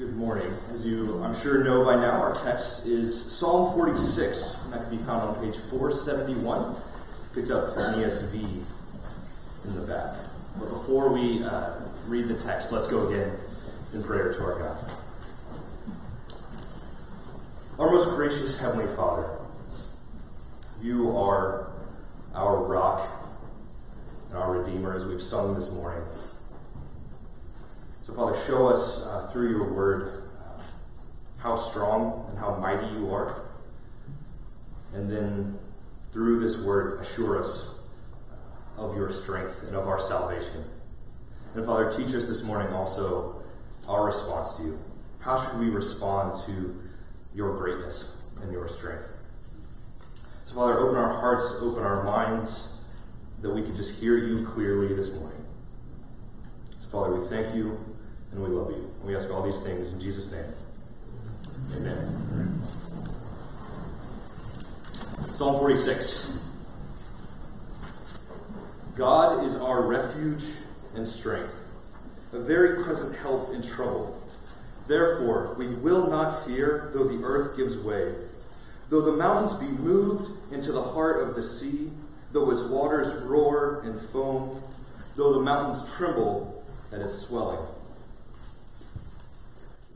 Good morning. As you, I'm sure, know by now, our text is Psalm 46, and that can be found on page 471. Picked up an ESV in the back. But before we uh, read the text, let's go again in prayer to our God. Our most gracious Heavenly Father, you are our rock and our Redeemer, as we've sung this morning. So, Father, show us uh, through your word uh, how strong and how mighty you are. And then through this word, assure us uh, of your strength and of our salvation. And Father, teach us this morning also our response to you. How should we respond to your greatness and your strength? So, Father, open our hearts, open our minds, that we can just hear you clearly this morning. So, Father, we thank you and we love you. We ask all these things in Jesus' name. Amen. Psalm 46. God is our refuge and strength, a very present help in trouble. Therefore, we will not fear, though the earth gives way, though the mountains be moved into the heart of the sea, though its waters roar and foam, though the mountains tremble at its swelling.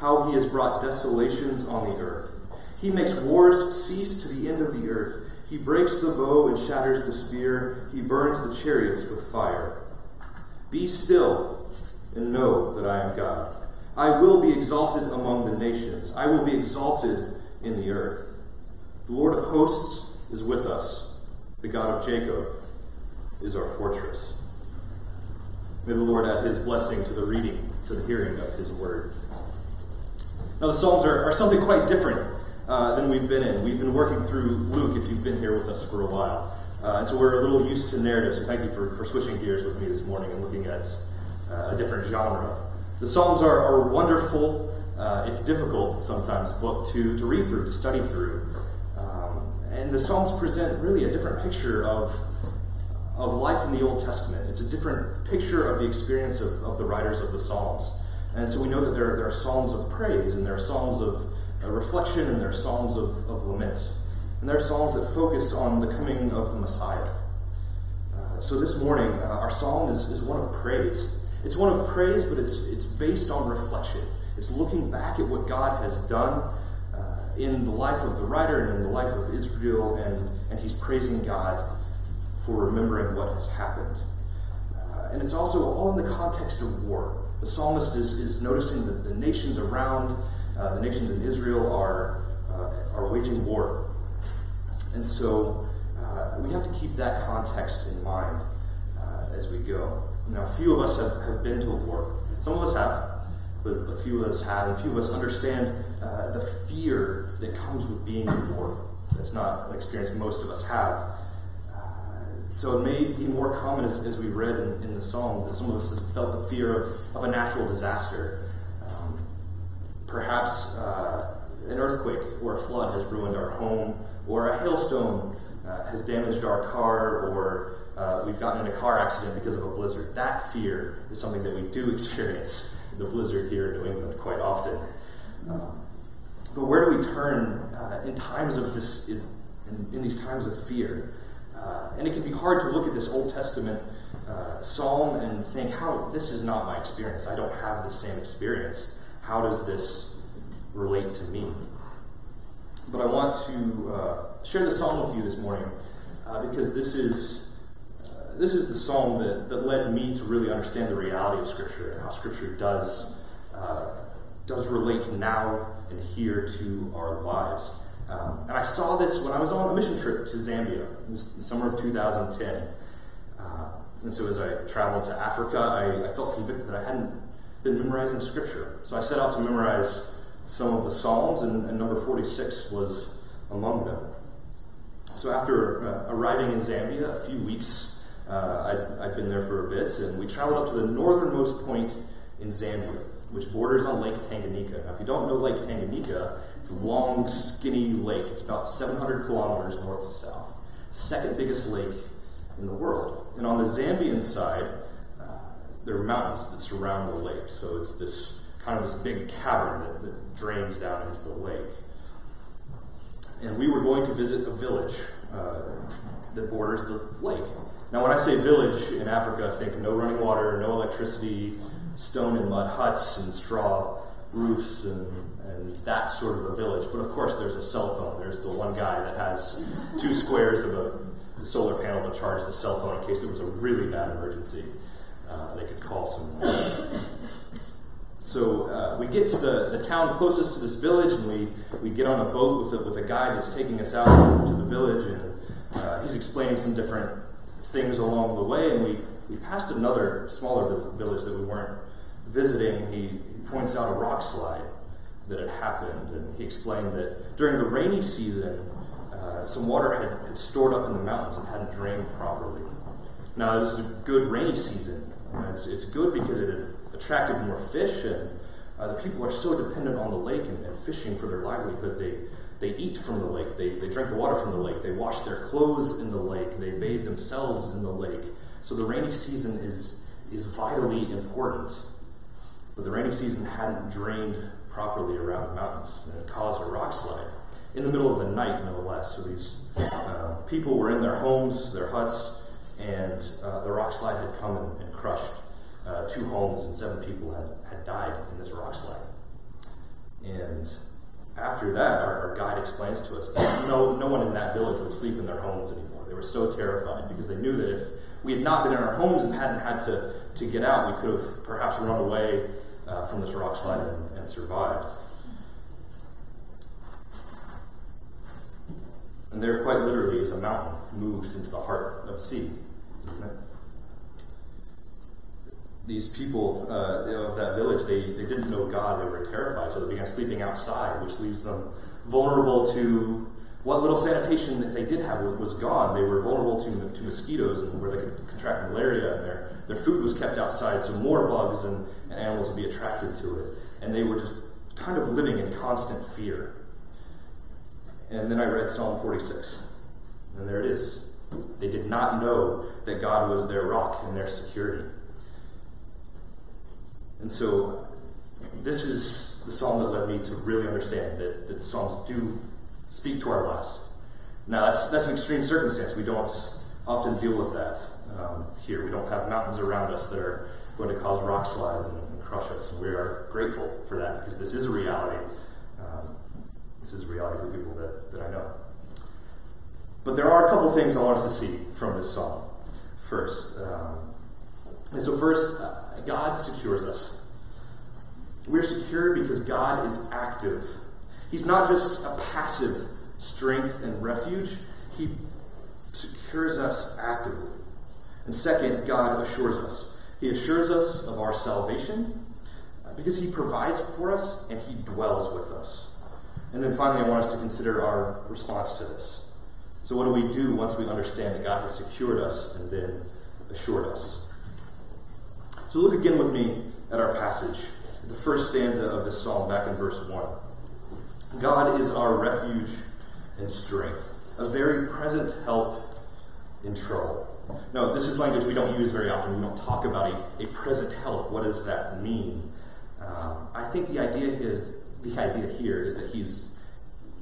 how he has brought desolations on the earth. He makes wars cease to the end of the earth. He breaks the bow and shatters the spear. He burns the chariots with fire. Be still and know that I am God. I will be exalted among the nations. I will be exalted in the earth. The Lord of hosts is with us. The God of Jacob is our fortress. May the Lord add his blessing to the reading, to the hearing of his word. Now, the Psalms are, are something quite different uh, than we've been in. We've been working through Luke, if you've been here with us for a while. Uh, and so we're a little used to narratives. So thank you for, for switching gears with me this morning and looking at uh, a different genre. The Psalms are, are wonderful, uh, if difficult sometimes, book to, to read through, to study through. Um, and the Psalms present really a different picture of, of life in the Old Testament. It's a different picture of the experience of, of the writers of the Psalms. And so we know that there, there are psalms of praise, and there are psalms of uh, reflection, and there are psalms of, of lament. And there are psalms that focus on the coming of the Messiah. Uh, so this morning, uh, our psalm is, is one of praise. It's one of praise, but it's, it's based on reflection. It's looking back at what God has done uh, in the life of the writer and in the life of Israel, and, and he's praising God for remembering what has happened. And it's also all in the context of war. The psalmist is, is noticing that the nations around, uh, the nations in Israel, are, uh, are waging war. And so uh, we have to keep that context in mind uh, as we go. Now, few of us have, have been to a war. Some of us have, but a few of us have, and few of us understand uh, the fear that comes with being in war. That's not an experience most of us have. So it may be more common, as, as we read in, in, the psalm, that some of us have felt the fear of, of a natural disaster. Um, perhaps uh, an earthquake or a flood has ruined our home, or a hailstone uh, has damaged our car, or uh, we've gotten in a car accident because of a blizzard. That fear is something that we do experience the blizzard here in New England quite often. Um, but where do we turn uh, in times of this? Is in, in these times of fear? Uh, and it can be hard to look at this Old Testament uh, psalm and think, how this is not my experience. I don't have the same experience. How does this relate to me? But I want to uh, share the psalm with you this morning uh, because this is uh, this is the psalm that, that led me to really understand the reality of Scripture and how Scripture does uh, does relate now and here to our lives. Um, and I saw this when I was on a mission trip to Zambia. It was the summer of 2010. Uh, and so as I traveled to Africa, I, I, felt convicted that I hadn't been memorizing scripture. So I set out to memorize some of the Psalms, and, and number 46 was among them. So after uh, arriving in Zambia, a few weeks, uh, I'd, I'd been there for a bit, and we traveled up to the northernmost point in Zambia, which borders on Lake Tanganyika. Now, if you don't know Lake Tanganyika, it's a long, skinny lake. It's about 700 kilometers north to south. Second biggest lake in the world. And on the Zambian side, uh, there are mountains that surround the lake. So it's this kind of this big cavern that, that drains down into the lake. And we were going to visit a village uh, that borders the lake. Now, when I say village in Africa, I think no running water, no electricity, stone and mud huts and straw roofs and, and that sort of a village. But of course, there's a cell phone. There's the one guy that has two squares of a solar panel to charge the cell phone in case there was a really bad emergency. Uh, they could call someone. So uh, we get to the, the town closest to this village, and we, we get on a boat with a, with a guide that's taking us out to the village, and uh, he's explaining some different things along the way. And we, we passed another smaller village that we weren't visiting. He, he points out a rock slide that had happened, and he explained that during the rainy season, uh, some water had, had stored up in the mountains and hadn't drained properly. Now, this is a good rainy season. It's, it's good because it attracted more fish, and uh, the people are so dependent on the lake and, and, fishing for their livelihood. They, they eat from the lake, they, they drink the water from the lake, they wash their clothes in the lake, they bathe themselves in the lake. So the rainy season is, is vitally important. But the rainy season hadn't drained properly around the mountains, and it caused a rock slide in the middle of the night, no less. So these uh, people were in their homes, their huts, and uh, the rock slide had come and, and crushed uh, two homes, and seven people had, had died in this rock slide. And after that, our, our, guide explains to us that no, no one in that village would sleep in their homes anymore. They were so terrified because they knew that if we had not been in our homes and hadn't had to, to get out, we could have perhaps run away uh, from this rock slide and, and survived. And there, quite literally, is a mountain moved into the heart of the sea, isn't it? these people uh, of that village, they, they didn't know God. They were terrified, so they began sleeping outside, which leaves them vulnerable to what little sanitation that they did have was gone. They were vulnerable to, to mosquitoes and where they could contract malaria, and their, their food was kept outside, so more bugs and, and animals would be attracted to it. And they were just kind of living in constant fear. And then I read Psalm 46, and there it is. They did not know that God was their rock and their security. And so this is the psalm that led me to really understand that, that the Psalms do speak to our lives. Now, that's, that's an extreme circumstance. We don't often deal with that um, here. We don't have mountains around us that are going to cause rock slides and, and crush us. We are grateful for that because this is a reality. Um, this is a reality for people that, that I know. But there are a couple things I want us to see from this psalm first. Um, and so, first, uh, God secures us. We're secure because God is active. He's not just a passive strength and refuge, He secures us actively. And second, God assures us. He assures us of our salvation uh, because He provides for us and He dwells with us. And then finally, I want us to consider our response to this. So, what do we do once we understand that God has secured us and then assured us? So look again with me at our passage, the first stanza of this psalm, back in verse 1. God is our refuge and strength, a very present help in trouble. No, this is language we don't use very often. We don't talk about a, a present help. What does that mean? Um, I think the idea is the idea here is that he's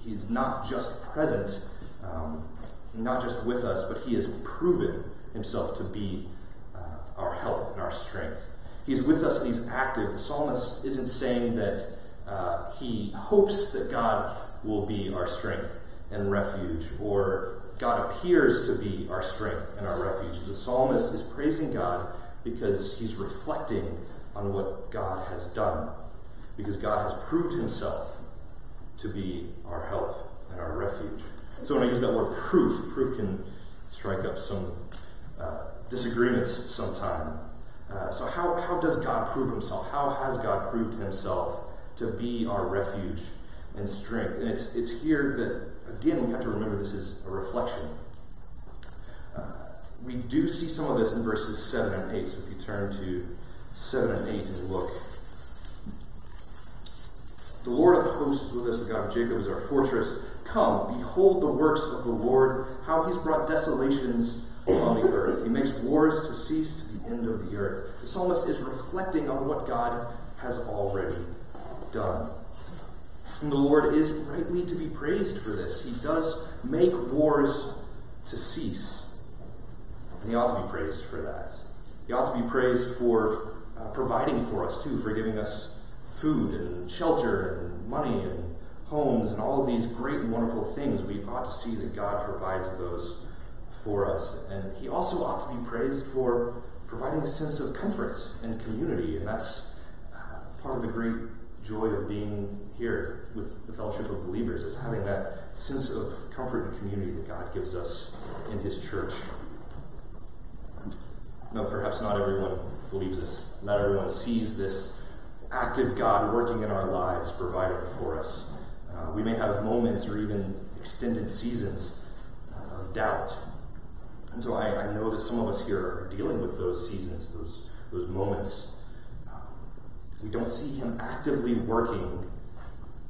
he's not just present, um, not just with us, but he has proven himself to be our help and our strength. He's with us and he's active. The psalmist isn't saying that uh, he hopes that God will be our strength and refuge, or God appears to be our strength and our refuge. The psalmist is praising God because he's reflecting on what God has done, because God has proved himself to be our help and our refuge. So when I use that word proof, proof can strike up some uh, disagreements sometime. Uh, so, how, how does God prove himself? How has God proved himself to be our refuge and strength? And it's, it's here that, again, we have to remember this is a reflection. Uh, we do see some of this in verses 7 and 8. So, if you turn to 7 and 8 and look. The Lord of hosts is with us, the God of Jacob is our fortress. Come, behold the works of the Lord, how he's brought desolations on the earth. He makes wars to cease to the end of the earth. The psalmist is reflecting on what God has already done. And the Lord is rightly to be praised for this. He does make wars to cease. And he ought to be praised for that. He ought to be praised for uh, providing for us, too, for giving us food and shelter and money and homes and all of these great and wonderful things. We ought to see that God provides those for us. And He also ought to be praised for providing a sense of comfort and community. And that's uh, part of the great joy of being here with the fellowship of believers, is having that sense of comfort and community that God gives us in His church. No, perhaps not everyone believes this. Not everyone sees this active God working in our lives, providing for us. Uh, we may have moments or even extended seasons of doubt. And so I, I, know that some of us here are dealing with those seasons, those, those moments. We don't see Him actively working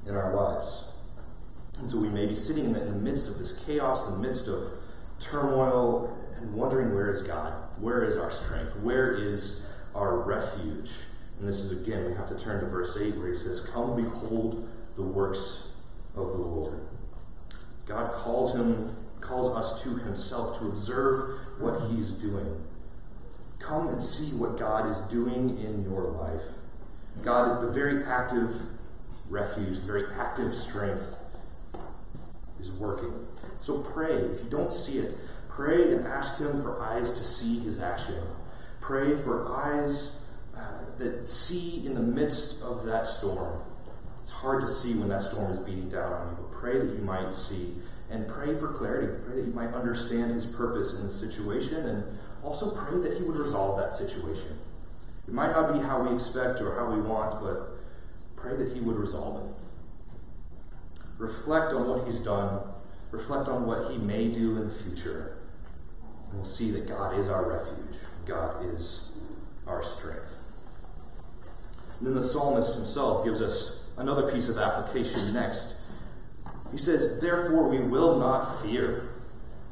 in our lives. And so we may be sitting in the, in the midst of this chaos, in the midst of turmoil, and wondering where is God? Where is our strength? Where is our refuge? And this is again, we have to turn to verse 8 where he says, Come behold the works of the Lord. God calls him, calls us to himself to observe what he's doing. Come and see what God is doing in your life. God, the very active refuge, the very active strength, is working. So pray. If you don't see it, pray and ask Him for eyes to see His action. Pray for eyes uh, that see in the midst of that storm. It's hard to see when that storm is beating down on you, but pray that you might see and pray for clarity. Pray that you might understand His purpose in the situation and also pray that He would resolve that situation. It might not be how we expect or how we want, but pray that He would resolve it. Reflect on what He's done, reflect on what He may do in the future, and we'll see that God is our refuge, God is our strength. And then the psalmist himself gives us another piece of application next. He says, Therefore we will not fear.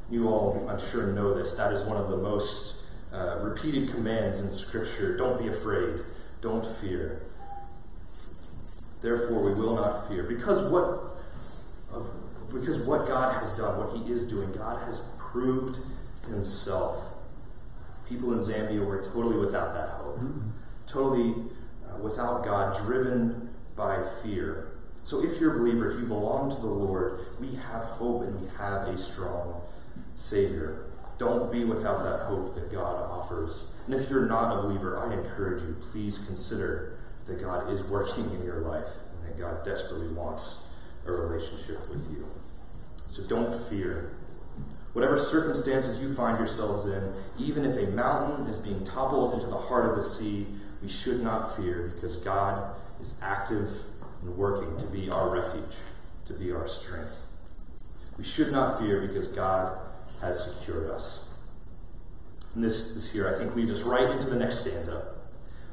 You all, I'm sure, know this. That is one of the most uh, repeated commands in Scripture. Don't be afraid. Don't fear. Therefore we will not fear. Because what of because what God has done, what He is doing, God has proved Himself. People in Zambia were totally without that hope. Mm-hmm. Totally uh, without God, driven by fear. So if you're a believer, if you belong to the Lord, we have hope and we have a strong Savior. Don't be without that hope that God offers. And if you're not a believer, I encourage you, please consider that God is working in your life and that God desperately wants a relationship with you. So don't fear. Whatever circumstances you find yourselves in, even if a mountain is being toppled into the heart of the sea, we should not fear because God is active and working to be our refuge, to be our strength. We should not fear because God has secured us. And this, this here, I think, leads us right into the next stanza.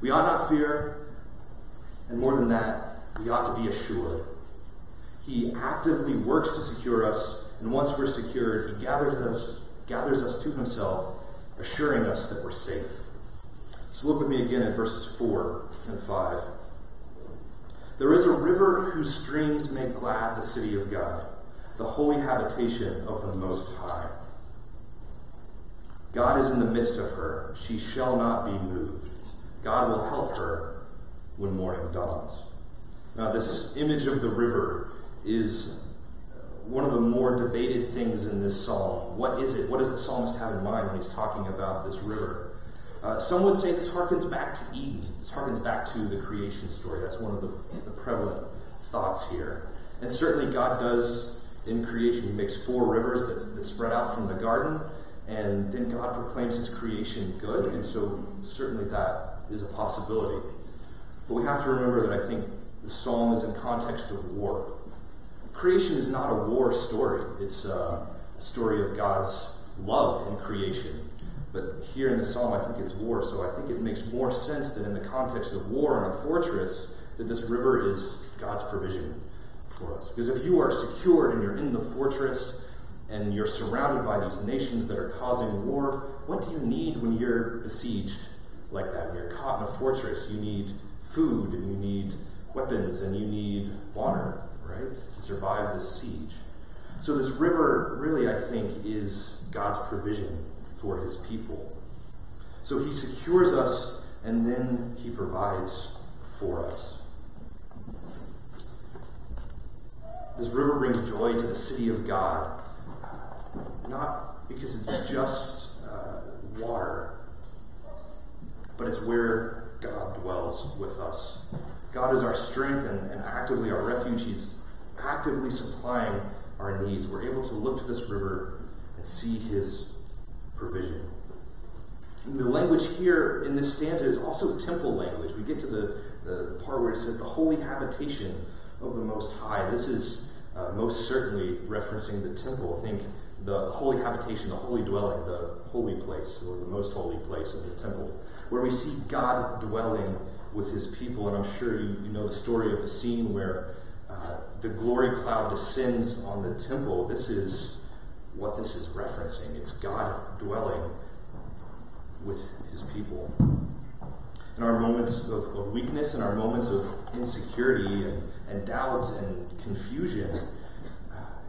We ought not fear, and more than that, we ought to be assured. He actively works to secure us, and once we're secured, He gathers us, gathers us to Himself, assuring us that we're safe. So look with me again at verses 4 and 5. There is a river whose streams make glad the city of God, the holy habitation of the Most High. God is in the midst of her. She shall not be moved. God will help her when morning dawns. Now, this image of the river is one of the more debated things in this psalm. What is it? What does the psalmist have in mind when he's talking about this river? Uh, some would say this harkens back to Eden. This harkens back to the creation story. That's one of the, the prevalent thoughts here. And certainly, God does in creation, He makes four rivers that, that spread out from the garden. And then God proclaims his creation good, and so certainly that is a possibility. But we have to remember that I think the psalm is in context of war. Creation is not a war story, it's uh, a story of God's love in creation. But here in the psalm, I think it's war, so I think it makes more sense that in the context of war and a fortress, that this river is God's provision for us. Because if you are secured and you're in the fortress and you're surrounded by these nations that are causing war, what do you need when you're besieged like that? When you're caught in a fortress, you need food and you need weapons and you need water, right, to survive this siege. So, this river really, I think, is God's provision for his people. So, he secures us and then he provides for us. This river brings joy to the city of God, not because it's just uh, water, but it's where God dwells with us. God is our strength and, and actively our refuge. He's actively supplying our needs. We're able to look to this river and see his provision. And the language here in this stanza is also temple language. We get to the, the part where it says the holy habitation of the Most High. This is uh, most certainly referencing the temple. Think the holy habitation, the holy dwelling, the holy place, or the most holy place of the temple, where we see God dwelling with his people. And I'm sure you, you know the story of the scene where uh, the glory cloud descends on the temple. This is what this is referencing. It's God dwelling with his people. In our moments of, of weakness, in our moments of insecurity and, and doubt and confusion,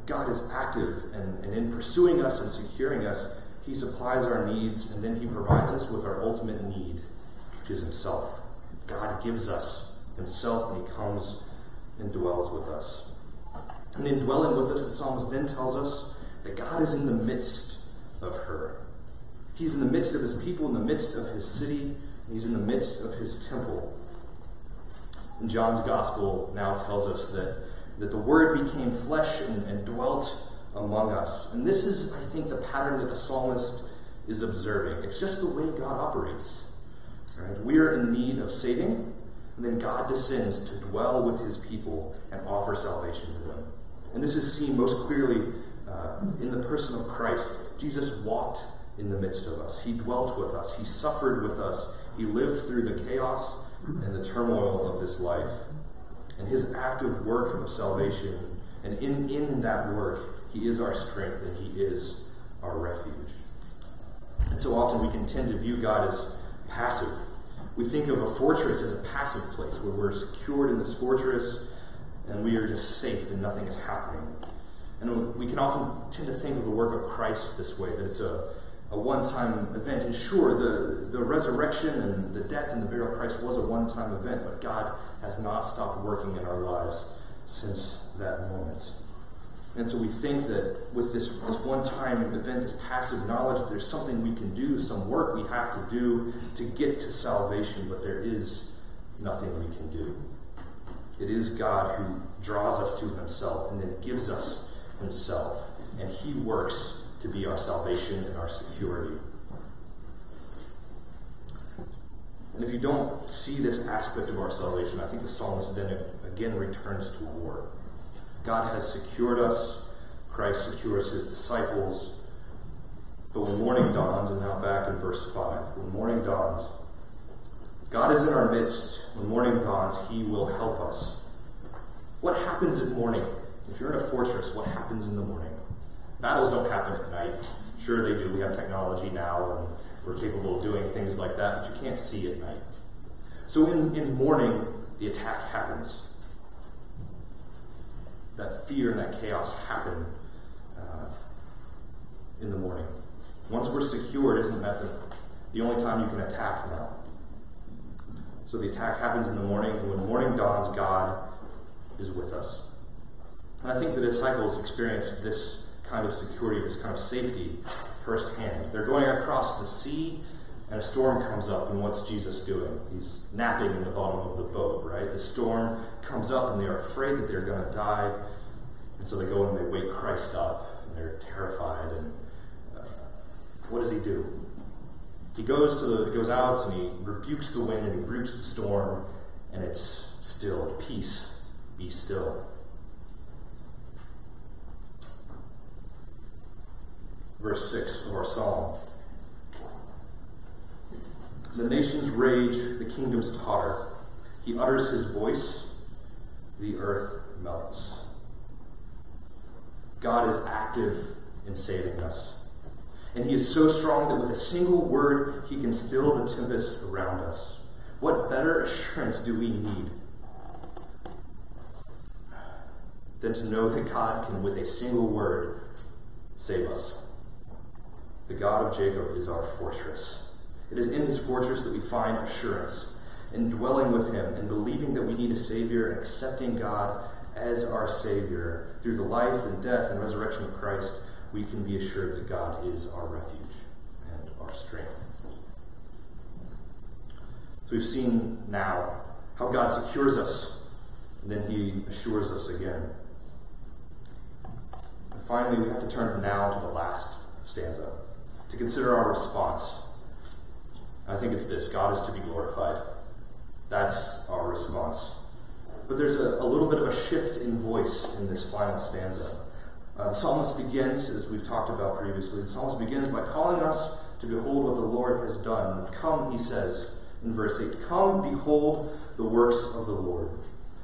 God is active and, and in pursuing us and securing us, He supplies our needs and then He provides us with our ultimate need, which is Himself. God gives us Himself and He comes and dwells with us. And in dwelling with us, the psalmist then tells us that God is in the midst of her. He's in the midst of his people, in the midst of his city, he's in the midst of his temple. And John's gospel now tells us that, that the word became flesh and, and dwelt among us. And this is, I think, the pattern that the psalmist is observing. It's just the way God operates. Right? We are in need of saving, and then God descends to dwell with his people and offer salvation to them. And this is seen most clearly uh, in the person of Christ. Jesus walked in the midst of us, he dwelt with us, he suffered with us, he lived through the chaos and the turmoil of this life. And his active work of salvation, and in, in that work, he is our strength and he is our refuge. And so often we can tend to view God as passive. We think of a fortress as a passive place where we're secured in this fortress and we are just safe and nothing is happening. And we can often tend to think of the work of Christ this way that it's a, a one time event. And sure, the, the resurrection and the death and the burial of Christ was a one time event, but God has not stopped working in our lives since that moment. And so we think that with this, this one time event, this passive knowledge, there's something we can do, some work we have to do to get to salvation, but there is nothing we can do. It is God who draws us to himself and then gives us himself. And he works to be our salvation and our security. And if you don't see this aspect of our salvation, I think the psalmist then again returns to war. God has secured us, Christ secures his disciples. But when morning dawns, and now back in verse 5, when morning dawns, God is in our midst. When morning dawns, he will help us. What happens at morning? If you're in a fortress, what happens in the morning? Battles don't happen at night. Sure, they do. We have technology now, and we're capable of doing things like that, but you can't see at night. So in, in morning, the attack happens. That fear and that chaos happen uh, in the morning. Once we're secured, isn't that the, the only time you can attack now? So the attack happens in the morning, and when morning dawns, God is with us. And I think the disciples experienced this kind of security, this kind of safety firsthand. They're going across the sea, and a storm comes up, and what's Jesus doing? He's napping in the bottom of the boat, right? The storm comes up, and they're afraid that they're going to die, and so they go and they wake Christ up, and they're terrified. And uh, what does he do? He goes to the goes out and he rebukes the wind and he rebukes the storm, and it's still. Peace, be still. Verse 6 of our psalm. The nations rage, the kingdoms totter. He utters his voice, the earth melts. God is active in saving us. And he is so strong that with a single word, he can still the tempest around us. What better assurance do we need than to know that God can, with a single word, save us? The God of Jacob is our fortress. It is in his fortress that we find assurance, in dwelling with him and believing that we need a Savior and accepting God as our Savior through the life and death and resurrection of Christ we can be assured that God is our refuge and our strength. So we've seen now how God secures us, and then he assures us again. And finally, we have to turn now to the last stanza to consider our response. I think it's this God is to be glorified. That's our response. But there's a, a little bit of a shift in voice in this final stanza. Uh, the psalmist begins, as we've talked about previously, the psalmist begins by calling us to behold what the Lord has done. Come, he says in verse 8, Come, behold the works of the Lord,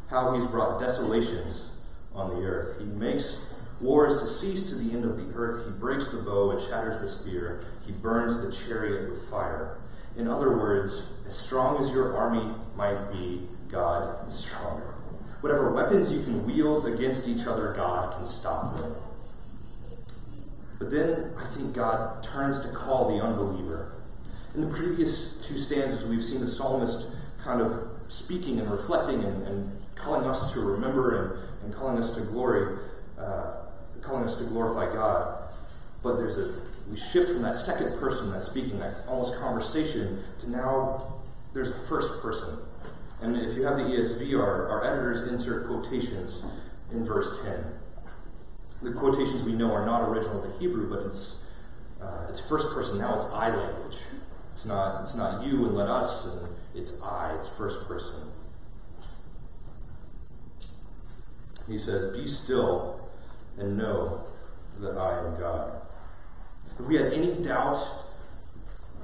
how he's brought desolations on the earth. He makes wars to cease to the end of the earth. He breaks the bow and shatters the spear. He burns the chariot with fire. In other words, as strong as your army might be, God is stronger. Whatever weapons you can wield against each other, God can stop them. But then I think God turns to call the unbeliever. In the previous two stanzas, we've seen the psalmist kind of speaking and reflecting and, and calling us to remember and, and calling us to glory, uh, calling us to glorify God. But there's a we shift from that second person that's speaking, that almost conversation, to now there's a first person and if you have the ESV, our, our editors insert quotations in verse 10. The quotations we know are not original to Hebrew, but it's, uh, it's first person. Now it's I language. It's not, it's not you and let us, and it's I, it's first person. He says, Be still and know that I am God. If we had any doubt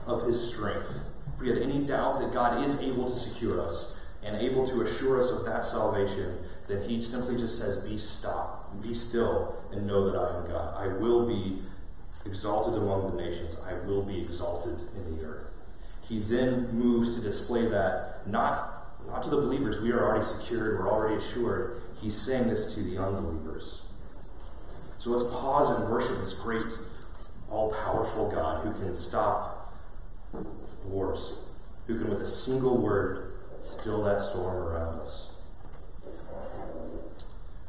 of his strength, if we had any doubt that God is able to secure us, and able to assure us of that salvation, then he simply just says, Be stop, be still, and know that I am God. I will be exalted among the nations, I will be exalted in the earth. He then moves to display that not, not to the believers, we are already secured, we're already assured. He's saying this to the unbelievers. So let's pause and worship this great, all powerful God who can stop wars, who can, with a single word, still that storm around us.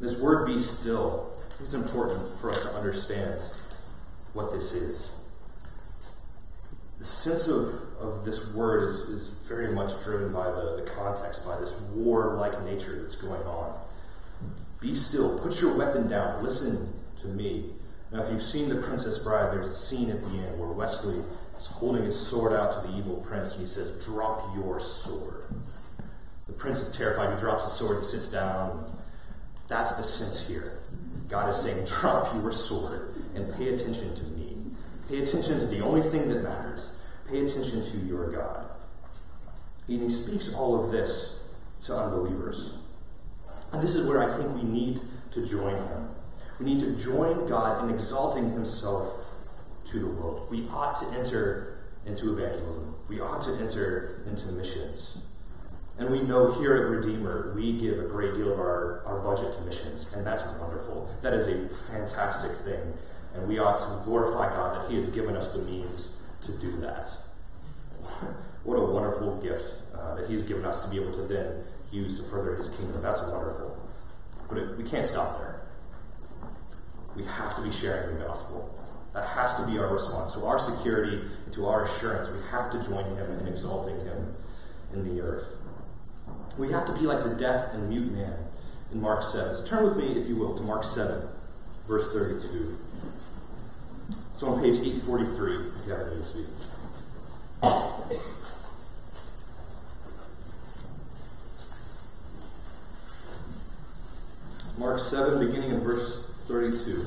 This word be still is important for us to understand what this is. The sense of, of this word is, is very much driven by the, the context, by this war like nature that's going on. Be still, put your weapon down, listen to me. Now, if you've seen The Princess Bride, there's a scene at the end where Westley is holding his sword out to the evil prince and he says, Drop your sword. The prince is terrified. He drops his sword. He sits down. That's the sense here. God is saying, drop your sword and pay attention to me. Pay attention to the only thing that matters. Pay attention to your God. And he speaks all of this to unbelievers. And this is where I think we need to join him. We need to join God in exalting himself to the world. We ought to enter into evangelism. We ought to enter into missions. And we know here at Redeemer, we give a great deal of our, our budget to missions, and that's wonderful. That is a fantastic thing. And we ought to glorify God that He has given us the means to do that. what a wonderful gift uh, that He's given us to be able to then use to further His kingdom. That's wonderful. But it, we can't stop there. We have to be sharing the gospel. That has to be our response. To our security and to our assurance, we have to join Him in exalting Him in the earth. We have to be like the deaf and mute man in Mark 7. So turn with me, if you will, to Mark 7, verse 32. So on page 843, if you have it speak. Mark 7, beginning in verse 32.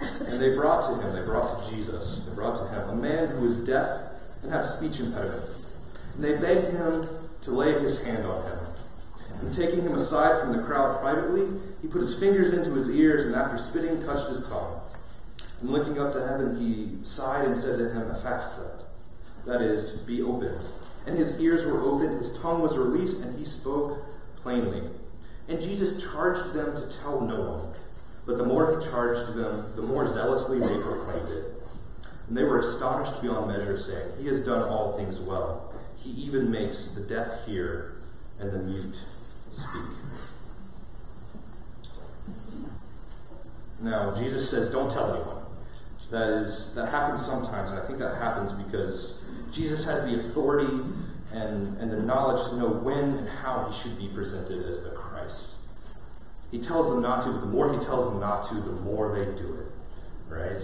And they brought to him, they brought to Jesus, they brought to him a man who was deaf and had a speech impediment. And they begged him to lay his hand on him. And taking him aside from the crowd privately, he put his fingers into his ears, and after spitting, touched his tongue. And looking up to heaven, he sighed and said to him, "A Ephphatha, that is, be opened. And his ears were opened, his tongue was released, and he spoke plainly. And Jesus charged them to tell no one. But the more he charged them, the more zealously they proclaimed it. And they were astonished beyond measure, saying, He has done all things well. He even makes the deaf hear and the mute speak. Now, Jesus says, Don't tell anyone. That is that happens sometimes, and I think that happens because Jesus has the authority and, and the knowledge to know when and how he should be presented as the Christ. He tells them not to, but the more he tells them not to, the more they do it. Right?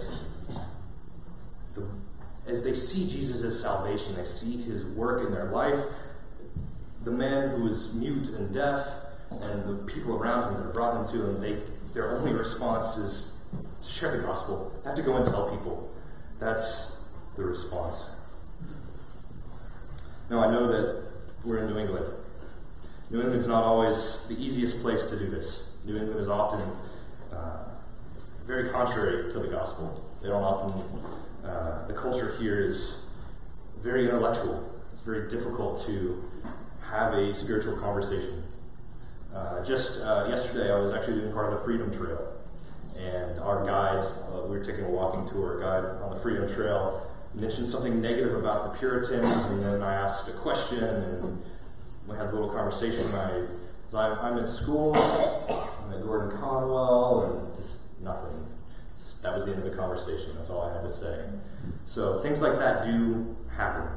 The, as they see Jesus' as salvation, they see his work in their life. The man who is mute and deaf and the people around him that are brought him to him, they, their only response is share the gospel. I have to go and tell people. That's the response. Now, I know that we're in New England. New England's not always the easiest place to do this. New England is often uh, very contrary to the gospel. They don't often, uh, the culture here is very intellectual. It's very difficult to have a spiritual conversation. Uh, just uh, yesterday, I was actually doing part of the Freedom Trail. And our guide, uh, we were taking a walking tour, a guide on the Freedom Trail mentioned something negative about the Puritans, and then I asked a question, and we had a little conversation. I, so I I'm at school, I'm at Gordon Conwell, and just nothing. That was the end of the conversation. That's all I had to say. So things like that do happen.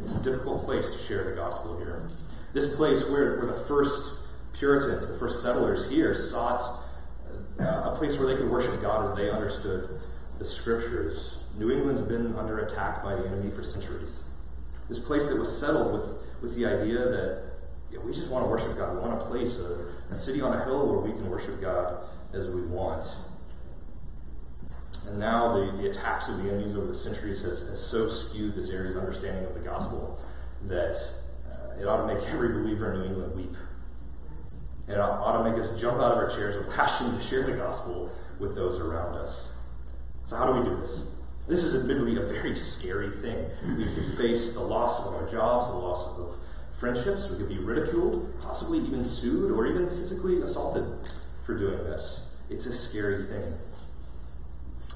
It's a difficult place to share the gospel here. This place where, where the first Puritans, the first settlers here, sought uh, a place where they could worship God as they understood the scriptures. New England's been under attack by the enemy for centuries. This place that was settled with, with the idea that you know, we just want to worship God. We want a place, a, a city on a hill where we can worship God as we want. And now the, the attacks of the enemies over the centuries has, has so skewed this area's understanding of the gospel that uh, it ought to make every believer in New England weep. It ought to make us jump out of our chairs with passion to share the gospel with those around us. So, how do we do this? This is admittedly a very scary thing. We could face the loss of our jobs, the loss of friendships, we could be ridiculed, possibly even sued, or even physically assaulted for doing this. It's a scary thing.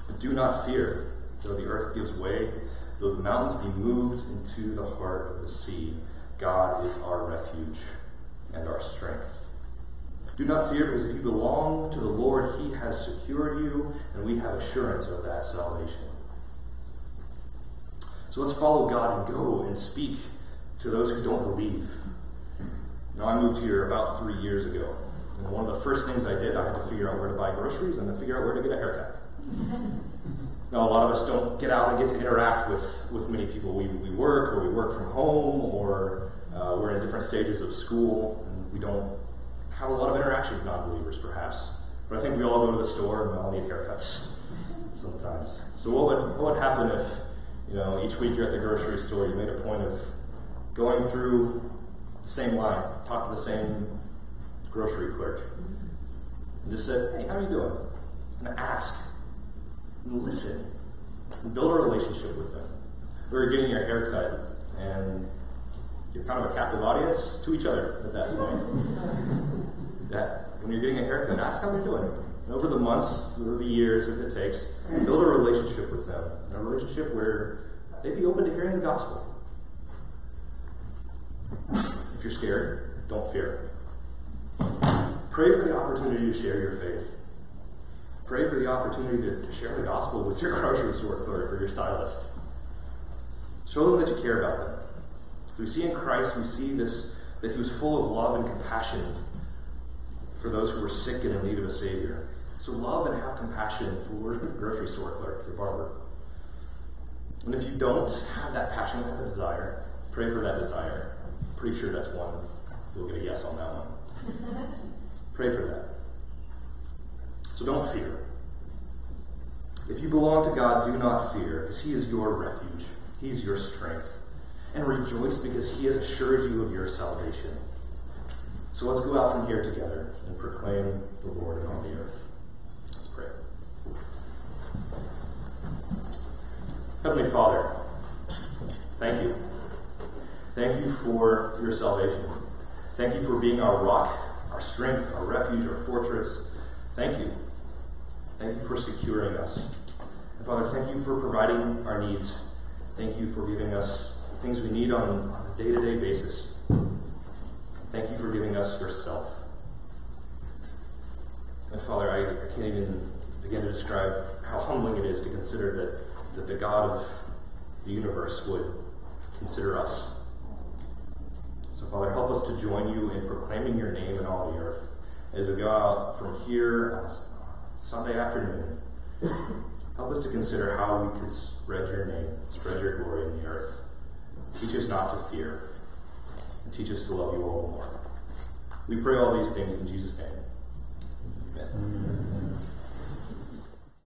But do not fear, though the earth gives way, though the mountains be moved into the heart of the sea. God is our refuge and our strength. Do not fear, because if you belong to the Lord, He has secured you, and we have assurance of that salvation. So let's follow God and go and speak to those who don't believe. Now, I moved here about three years ago, and one of the first things I did, I had to figure out where to buy groceries and to figure out where to get a haircut. Now, a lot of us don't get out and get to interact with, with many people. We, we work, or we work from home, or uh, we're in different stages of school, and we don't have a lot of interaction with non believers, perhaps. But I think we all go to the store and we all need haircuts sometimes. So, what would, what would happen if, you know, each week you're at the grocery store, you made a point of going through the same line, talk to the same grocery clerk, and just said, hey, how are you doing? And ask, and listen, and build a relationship with them. Or getting your haircut, and you're kind of a captive audience to each other at that point. that when you're getting a haircut, ask how they're doing. And over the months, over the years, if it takes, build a relationship with them. A relationship where they'd be open to hearing the gospel. If you're scared, don't fear. Pray for the opportunity to share your faith. Pray for the opportunity to, to share the gospel with your grocery store clerk or your stylist. Show them that you care about them. We see in Christ, we see this that he was full of love and compassion for those who were sick and in need of a Savior. So love and have compassion for your grocery store clerk, your barber. And if you don't have that passion, have the desire, pray for that desire. Pretty sure that's one. You'll get a yes on that one. pray for that. So don't fear. If you belong to God, do not fear, because He is your refuge. He's your strength. And rejoice because He has assured you of your salvation. So let's go out from here together and proclaim the Lord on the earth. Let's pray. Heavenly Father, thank you. Thank you for your salvation. Thank you for being our rock, our strength, our refuge, our fortress. Thank you. Thank you for securing us. And Father, thank you for providing our needs. Thank you for giving us the things we need on, on a day to day basis. Thank you for giving us yourself. And Father, I can't even begin to describe how humbling it is to consider that, that the God of the universe would consider us. So, Father, help us to join you in proclaiming your name in all the earth as we go out from here on Sunday afternoon. Help us to consider how we can spread your name, spread your glory in the earth. Teach us not to fear, and teach us to love you all the more. We pray all these things in Jesus' name. Amen.